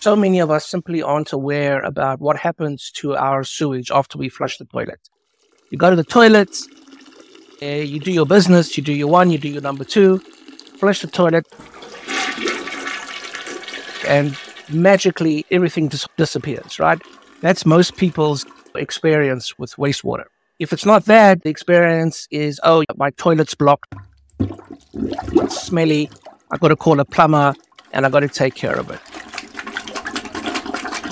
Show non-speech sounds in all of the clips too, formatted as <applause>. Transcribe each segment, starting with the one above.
So many of us simply aren't aware about what happens to our sewage after we flush the toilet. You go to the toilet, uh, you do your business, you do your one, you do your number two, flush the toilet, and magically everything dis- disappears, right? That's most people's experience with wastewater. If it's not that, the experience is, oh, my toilet's blocked, it's smelly, I've got to call a plumber, and I've got to take care of it.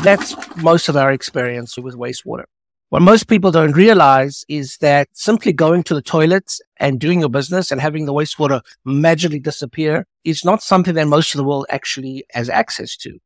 That's most of our experience with wastewater. What most people don't realize is that simply going to the toilets and doing your business and having the wastewater magically disappear is not something that most of the world actually has access to.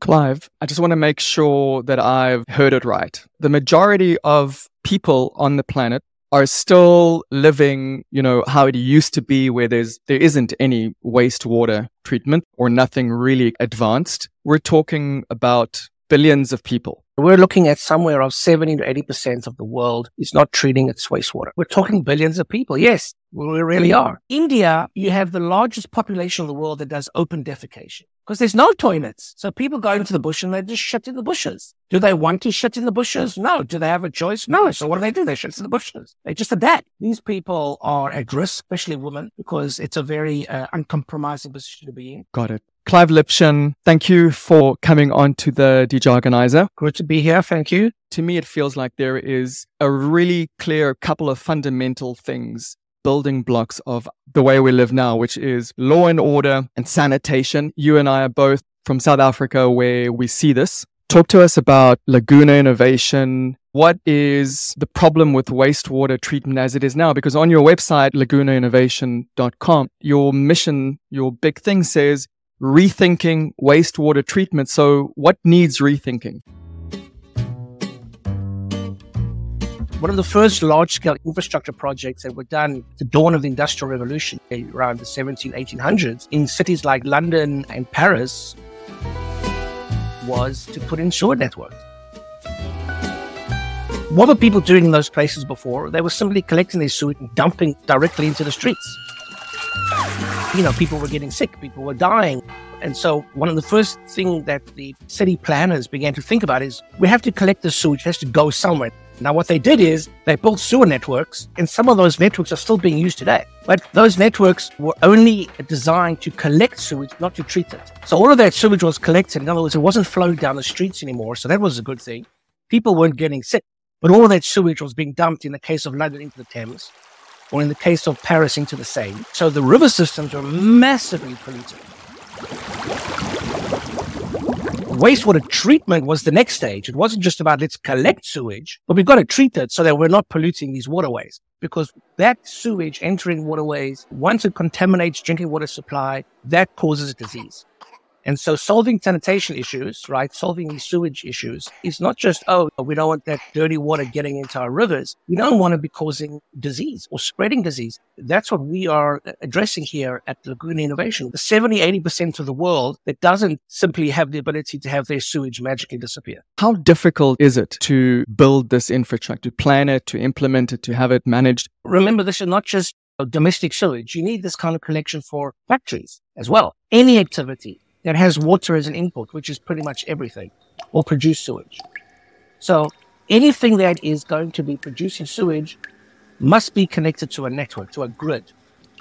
Clive, I just want to make sure that I've heard it right. The majority of people on the planet are still living, you know, how it used to be where there's there isn't any wastewater treatment or nothing really advanced. We're talking about billions of people. We're looking at somewhere of 70 to 80% of the world is not treating its wastewater. We're talking billions of people. Yes, we really are. India, you have the largest population in the world that does open defecation because there's no toilets. So people go into the bush and they just shit in the bushes. Do they want to shit in the bushes? No. Do they have a choice? No. So what do they do? They shit in the bushes. They just adapt. These people are at risk, especially women, because it's a very uh, uncompromising position to be in. Got it. Clive Lipchin, thank you for coming on to the Dejargonizer. Good to be here. Thank you. To me, it feels like there is a really clear couple of fundamental things building blocks of the way we live now, which is law and order and sanitation. You and I are both from South Africa where we see this. Talk to us about Laguna Innovation. What is the problem with wastewater treatment as it is now? Because on your website, lagunainnovation.com, your mission, your big thing says rethinking wastewater treatment. So what needs rethinking? One of the first large scale infrastructure projects that were done at the dawn of the Industrial Revolution around the 17, 1800s in cities like London and Paris was to put in sewer networks. What were people doing in those places before? They were simply collecting their sewage and dumping directly into the streets. You know, people were getting sick, people were dying. And so one of the first things that the city planners began to think about is we have to collect the sewage, it has to go somewhere. Now, what they did is they built sewer networks, and some of those networks are still being used today. But those networks were only designed to collect sewage, not to treat it. So all of that sewage was collected. In other words, it wasn't flowing down the streets anymore. So that was a good thing. People weren't getting sick. But all of that sewage was being dumped in the case of London into the Thames, or in the case of Paris into the Seine. So the river systems were massively polluted wastewater treatment was the next stage. It wasn't just about let's collect sewage, but we've got to treat it so that we're not polluting these waterways. Because that sewage entering waterways, once it contaminates drinking water supply, that causes disease. And so solving sanitation issues, right, solving these sewage issues is not just, oh, we don't want that dirty water getting into our rivers. We don't want to be causing disease or spreading disease. That's what we are uh, addressing here at Laguna Innovation. The 70, 80% of the world that doesn't simply have the ability to have their sewage magically disappear. How difficult is it to build this infrastructure, to plan it, to implement it, to have it managed? Remember, this is not just uh, domestic sewage. You need this kind of collection for factories as well. Any activity that has water as an input, which is pretty much everything, or produce sewage. So anything that is going to be producing sewage must be connected to a network, to a grid.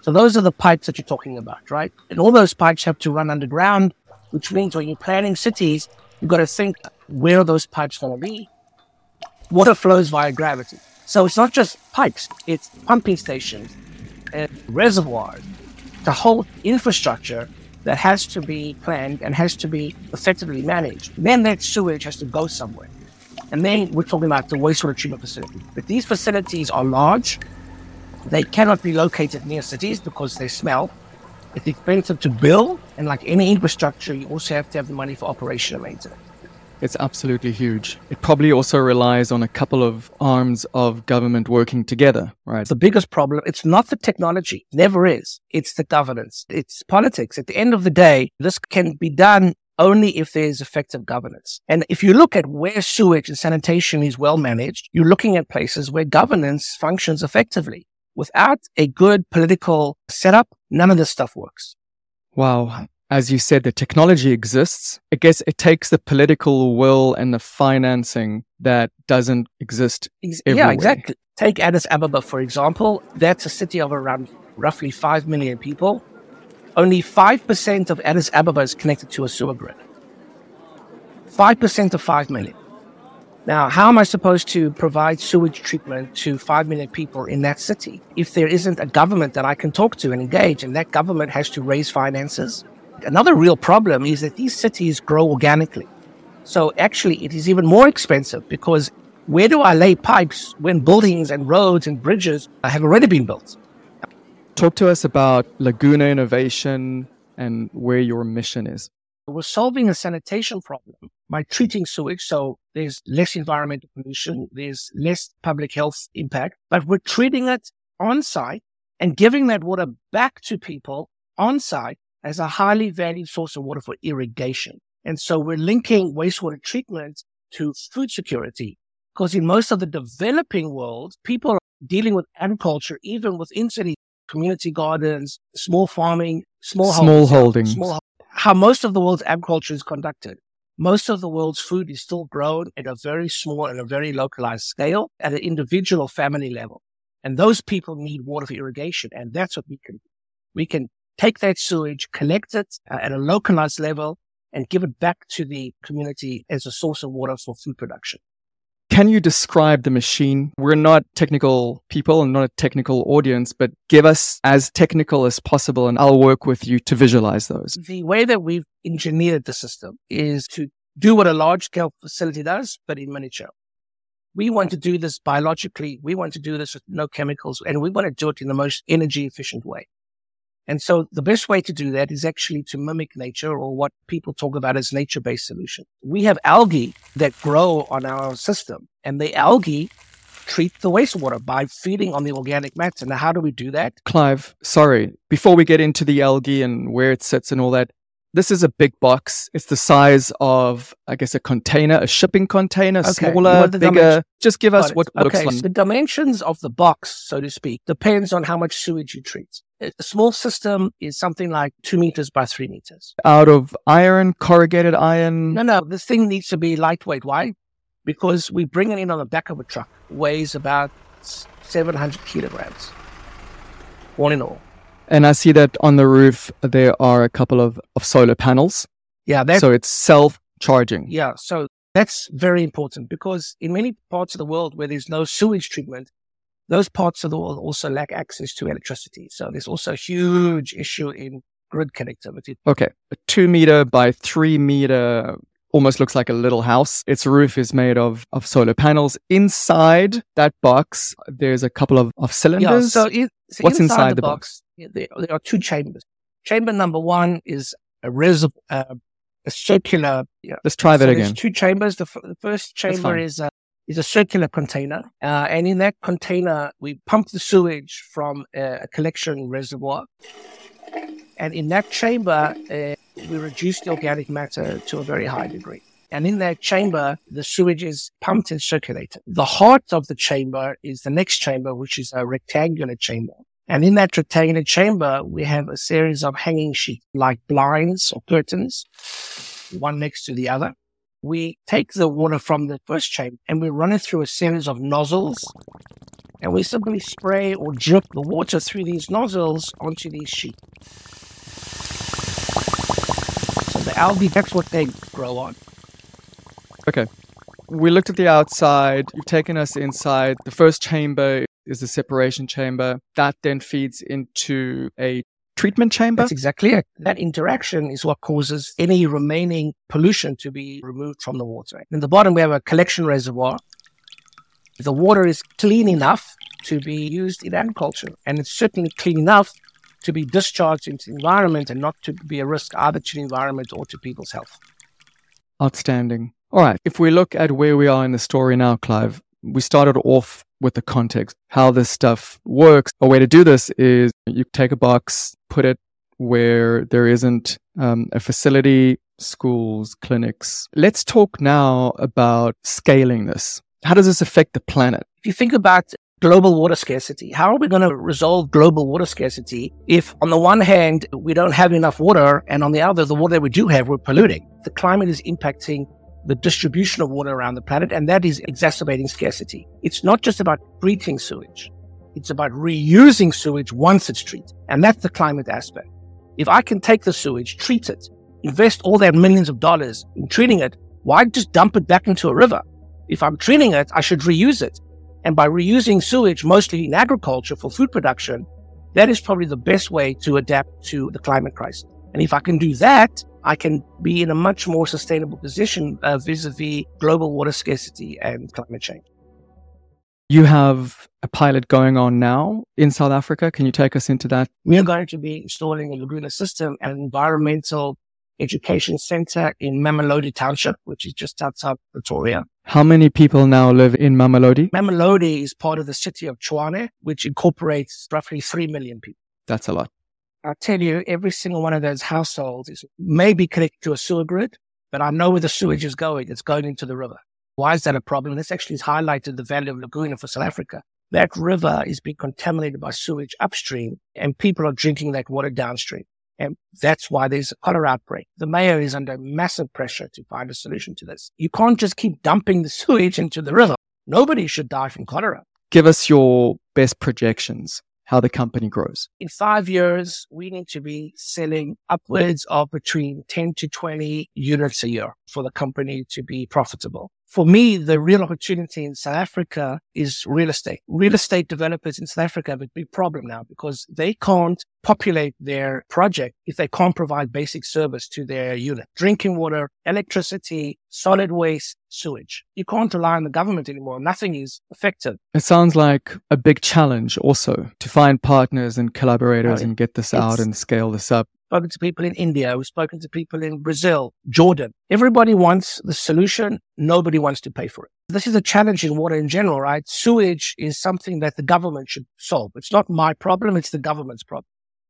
So those are the pipes that you're talking about, right? And all those pipes have to run underground, which means when you're planning cities, you've got to think where those pipes going to be? Water flows via gravity. So it's not just pipes, it's pumping stations and reservoirs, the whole infrastructure that has to be planned and has to be effectively managed. Then that sewage has to go somewhere. And then we're talking about the wastewater treatment facility. But these facilities are large. They cannot be located near cities because they smell. It's expensive to build. And like any infrastructure, you also have to have the money for operation and maintenance. It's absolutely huge. It probably also relies on a couple of arms of government working together, right? The biggest problem, it's not the technology, never is. It's the governance. It's politics. At the end of the day, this can be done only if there's effective governance. And if you look at where sewage and sanitation is well managed, you're looking at places where governance functions effectively. Without a good political setup, none of this stuff works. Wow. As you said, the technology exists. I guess it takes the political will and the financing that doesn't exist. Ex- yeah, exactly. Take Addis Ababa, for example. That's a city of around roughly 5 million people. Only 5% of Addis Ababa is connected to a sewer grid. 5% of 5 million. Now, how am I supposed to provide sewage treatment to 5 million people in that city if there isn't a government that I can talk to and engage and that government has to raise finances? Another real problem is that these cities grow organically. So actually, it is even more expensive because where do I lay pipes when buildings and roads and bridges have already been built? Talk to us about Laguna Innovation and where your mission is. We're solving a sanitation problem by treating sewage. So there's less environmental pollution, there's less public health impact, but we're treating it on site and giving that water back to people on site as a highly valued source of water for irrigation. And so we're linking wastewater treatment to food security because in most of the developing world, people are dealing with agriculture, even within city community gardens, small farming, small, Small holdings. small how most of the world's agriculture is conducted. Most of the world's food is still grown at a very small and a very localized scale at an individual family level. And those people need water for irrigation. And that's what we can do. We can take that sewage, collect it uh, at a localized level and give it back to the community as a source of water for food production. Can you describe the machine? We're not technical people and not a technical audience, but give us as technical as possible and I'll work with you to visualize those. The way that we've engineered the system is to do what a large scale facility does, but in miniature. We want to do this biologically. We want to do this with no chemicals and we want to do it in the most energy efficient way. And so the best way to do that is actually to mimic nature or what people talk about as nature based solution. We have algae that grow on our system and the algae treat the wastewater by feeding on the organic matter. Now, how do we do that? Clive, sorry, before we get into the algae and where it sits and all that, this is a big box. It's the size of, I guess, a container, a shipping container, Okay, smaller, bigger. dimension- Just give us what it looks okay, like. so the dimensions of the box, so to speak, depends on how much sewage you treat. A a small system is something like two meters by three meters. Out of iron, corrugated iron. No, no, this thing needs to be lightweight. Why? Because we bring it in on the back of a truck. Weighs about 700 kilograms. All in all. And I see that on the roof, there are a couple of, of solar panels. Yeah, that's, so it's self charging. yeah, so that's very important because in many parts of the world where there's no sewage treatment, those parts of the world also lack access to electricity. So there's also a huge issue in grid connectivity. Okay. A two meter by three meter almost looks like a little house. Its roof is made of, of solar panels. Inside that box, there's a couple of, of Yeah. cylinders. So, it, so What's inside the, the box? There, there are two chambers. Chamber number one is a reservoir, uh, a circular. Yeah. Let's try that so again. There's two chambers. The, f- the first chamber is a is a circular container, uh, and in that container we pump the sewage from a, a collection reservoir, and in that chamber uh, we reduce the organic matter to a very high degree. And in that chamber, the sewage is pumped and circulated. The heart of the chamber is the next chamber, which is a rectangular chamber. And in that rectangular chamber, we have a series of hanging sheets like blinds or curtains, one next to the other. We take the water from the first chamber and we run it through a series of nozzles. And we simply spray or drip the water through these nozzles onto these sheets. So the algae, that's what they grow on. Okay. We looked at the outside. You've taken us inside. The first chamber is a separation chamber. That then feeds into a treatment chamber. That's exactly it. That interaction is what causes any remaining pollution to be removed from the water. In the bottom, we have a collection reservoir. The water is clean enough to be used in agriculture, and it's certainly clean enough to be discharged into the environment and not to be a risk either to the environment or to people's health. Outstanding. All right. If we look at where we are in the story now, Clive, we started off with the context, how this stuff works. A way to do this is you take a box, put it where there isn't um, a facility, schools, clinics. Let's talk now about scaling this. How does this affect the planet? If you think about global water scarcity. How are we going to resolve global water scarcity if on the one hand, we don't have enough water and on the other, the water that we do have, we're polluting? The climate is impacting the distribution of water around the planet and that is exacerbating scarcity. It's not just about treating sewage. It's about reusing sewage once it's treated. And that's the climate aspect. If I can take the sewage, treat it, invest all that millions of dollars in treating it, why just dump it back into a river? If I'm treating it, I should reuse it. And by reusing sewage, mostly in agriculture for food production, that is probably the best way to adapt to the climate crisis. And if I can do that, I can be in a much more sustainable position uh, vis-a-vis global water scarcity and climate change. You have a pilot going on now in South Africa. Can you take us into that? We are going to be installing a Laguna system, an environmental education center in Mamelodi Township, which is just outside Pretoria. How many people now live in Mamelodi? Mamelodi is part of the city of Tshwane, which incorporates roughly 3 million people. That's a lot. I tell you, every single one of those households is maybe connected to a sewer grid, but I know where the sewage is going. It's going into the river. Why is that a problem? This actually has highlighted the value of Laguna for South Africa. That river is being contaminated by sewage upstream and people are drinking that water downstream. And that's why there's a cholera outbreak. The mayor is under massive pressure to find a solution to this. You can't just keep dumping the <laughs> sewage into the river. Nobody should die from cholera. Give us your best projections how the company grows? In five years, we need to be selling upwards of between 10 to 20 units a year for the company to be profitable. For me, the real opportunity in South Africa is real estate. Real mm. estate developers in South Africa have a big problem now because they can't populate their project if they can't provide basic service to their unit. Drinking water, electricity, solid waste, sewage. You can't rely on the government anymore. Nothing is effective. It sounds like a big challenge also to find partners and collaborators oh, and get this out and scale this up spoken to people in India, we've spoken to people in Brazil, Jordan. Everybody wants the solution. Nobody wants to pay for it. This is a challenge in water in general, right? Sewage is something that the government should solve. It's not my problem. It's the government's problem.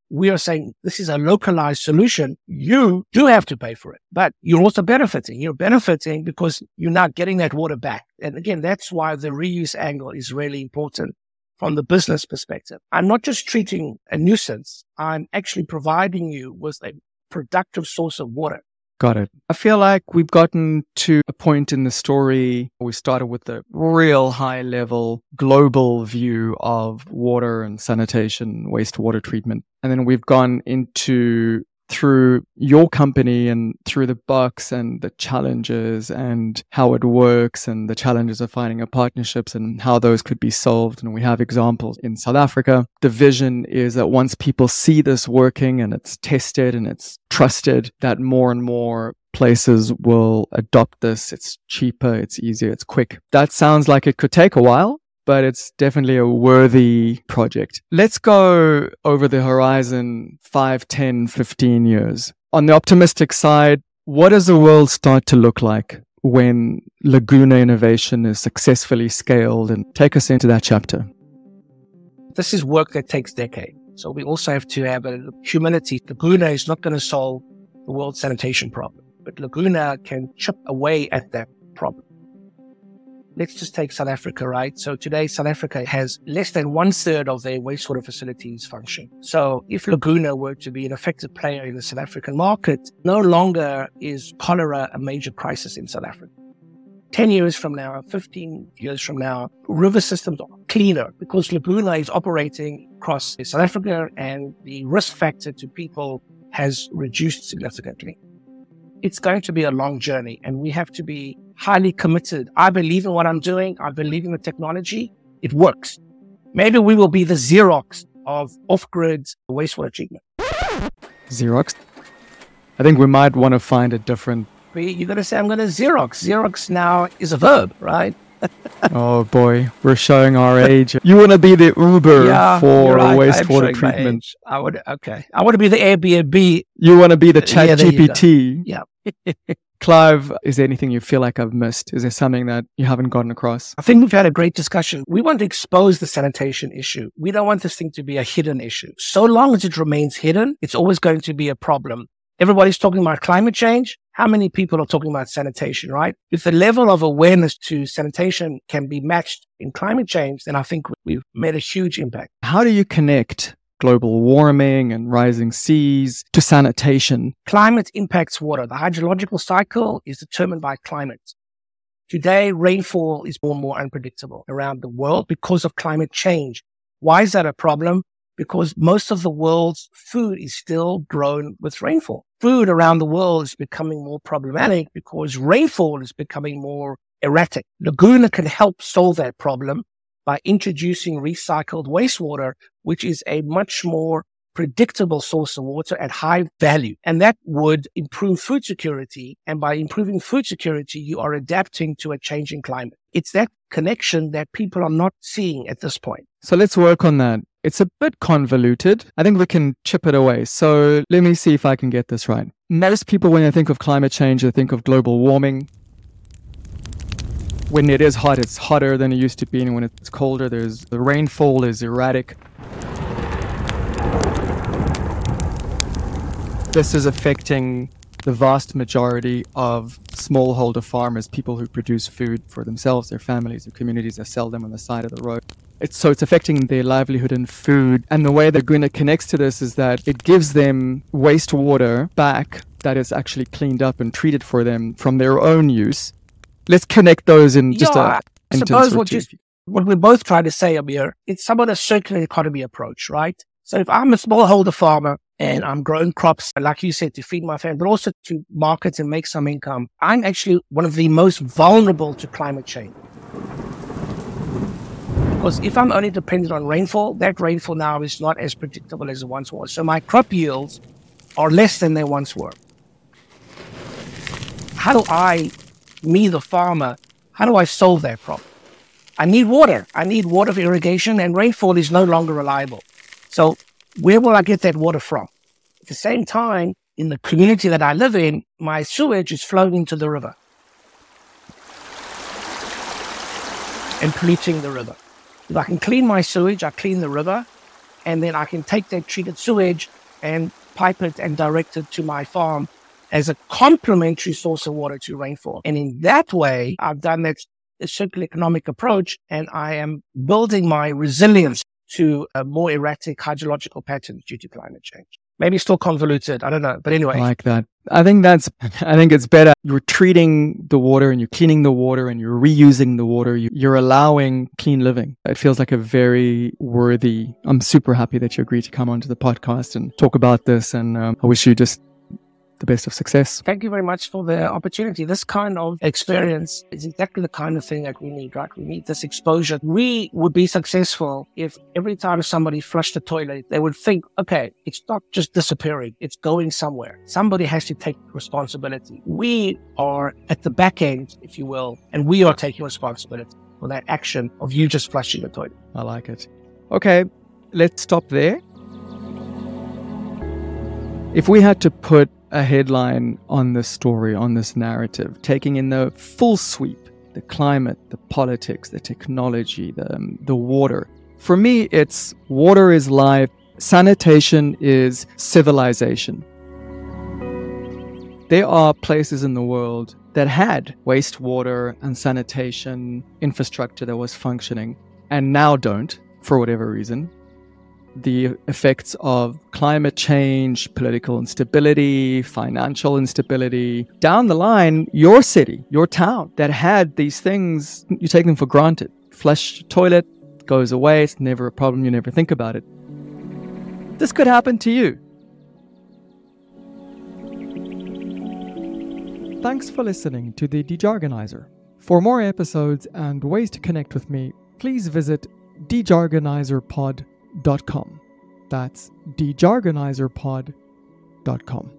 We are saying this is a localized solution. You do have to pay for it, but you're also benefiting. You're benefiting because you're not getting that water back. And again, that's why the reuse angle is really important from the business perspective. I'm not just treating a nuisance. I'm actually providing you with a productive source of water. Got it. I feel like we've gotten to a point in the story. We started with the real high level global view of water and sanitation, wastewater treatment. And then we've gone into through your company and through the bucks and the challenges and how it works and the challenges of finding a partnerships and how those could be solved. And we have examples in South Africa. The vision is that once people see this working and it's tested and it's trusted, that more and more places will adopt this. It's cheaper, it's easier, it's quick. That sounds like it could take a while, but it's definitely a worthy project. Let's go over the horizon 5, 10, 15 years. On the optimistic side, what does the world start to look like when Laguna Innovation is successfully scaled? And take us into that chapter. This is work that takes decades. So we also have to have a humility. Laguna is not going to solve the world sanitation problem, but Laguna can chip away at that problem. Let's just take South Africa, right? So today, South Africa has less than one third of their wastewater facilities function. So if Laguna were to be an effective player in the South African market, no longer is cholera a major crisis in South Africa. 10 years from now, 15 years from now, river systems are cleaner because Laguna is operating across South Africa and the risk factor to people has reduced significantly it's going to be a long journey and we have to be highly committed. I believe in what I'm doing. I believe in the technology. It works. Maybe we will be the Xerox of off-grid wastewater treatment. Xerox? I think we might want to find a different. You're going to say, I'm going to Xerox. Xerox now is a verb, right? <laughs> oh boy, we're showing our age. You want to be the Uber yeah, for right. wastewater treatment. I would okay. I want to be the Airbnb. You want to be the Chat yeah, GPT. Yeah. <laughs> Clive, is there anything you feel like I've missed? Is there something that you haven't gotten across? I think we've had a great discussion. We want to expose the sanitation issue. We don't want this thing to be a hidden issue. So long as it remains hidden, it's always going to be a problem. Everybody's talking about climate change. how many people are talking about sanitation, right? If the level of awareness to sanitation can be matched in climate change, then I think we've made a huge impact. How do you connect global warming and rising seas to sanitation? Climate impacts water. The hydrological cycle is determined by climate. Today, rainfall is more and more unpredictable around the world because of climate change. Why is that a problem? Because most of the world's food is still grown with rainfall. Food around the world is becoming more problematic because rainfall is becoming more erratic. Laguna can help solve that problem by introducing recycled wastewater, which is a much more predictable source of water at high value. And that would improve food security. And by improving food security, you are adapting to a changing climate. It's that connection that people are not seeing at this point. So let's work on that. It's a bit convoluted. I think we can chip it away. So let me see if I can get this right. Most people, when they think of climate change, they think of global warming. When it is hot, it's hotter than it used to be. And when it's colder, there's the rainfall is erratic. This is affecting the vast majority of smallholder farmers, people who produce food for themselves, their families, their communities, that sell them on the side of the road. It's, so it's affecting their livelihood and food. And the way that Laguna connects to this is that it gives them wastewater back that is actually cleaned up and treated for them from their own use. Let's connect those in just yeah, a I suppose what, you, what we're both trying to say, Amir, it's somewhat a circular economy approach, right? So if I'm a smallholder farmer and I'm growing crops, like you said, to feed my family, but also to market and make some income. I'm actually one of the most vulnerable to climate change. Because if I'm only dependent on rainfall, that rainfall now is not as predictable as it once was. So my crop yields are less than they once were. How do I, me the farmer, how do I solve that problem? I need water. I need water for irrigation, and rainfall is no longer reliable. So where will I get that water from? At the same time, in the community that I live in, my sewage is flowing into the river and polluting the river. If I can clean my sewage, I clean the river, and then I can take that treated sewage and pipe it and direct it to my farm as a complementary source of water to rainfall. And in that way, I've done that circular economic approach and I am building my resilience to a more erratic hydrological patterns due to climate change. Maybe still convoluted. I don't know. But anyway. I like that. I think that's, <laughs> I think it's better. You're treating the water and you're cleaning the water and you're reusing the water. You're allowing clean living. It feels like a very worthy, I'm super happy that you agreed to come onto the podcast and talk about this. And um, I wish you just the best of success. Thank you very much for the opportunity. This kind of experience is exactly the kind of thing that we need, right? We need this exposure. We would be successful if every time somebody flushed the toilet, they would think, okay, it's not just disappearing. It's going somewhere. Somebody has to take responsibility. We are at the back end, if you will, and we are taking responsibility for that action of you just flushing the toilet. I like it. Okay, let's stop there. If we had to put a headline on this story, on this narrative, taking in the full sweep the climate, the politics, the technology, the, um, the water. For me, it's water is life, sanitation is civilization. There are places in the world that had wastewater and sanitation infrastructure that was functioning and now don't for whatever reason the effects of climate change, political instability, financial instability. Down the line, your city, your town that had these things, you take them for granted. Flush toilet goes away, it's never a problem, you never think about it. This could happen to you. Thanks for listening to the Dejargonizer. For more episodes and ways to connect with me, please visit dejargonizerpod.com. That's dejargonizerpod.com.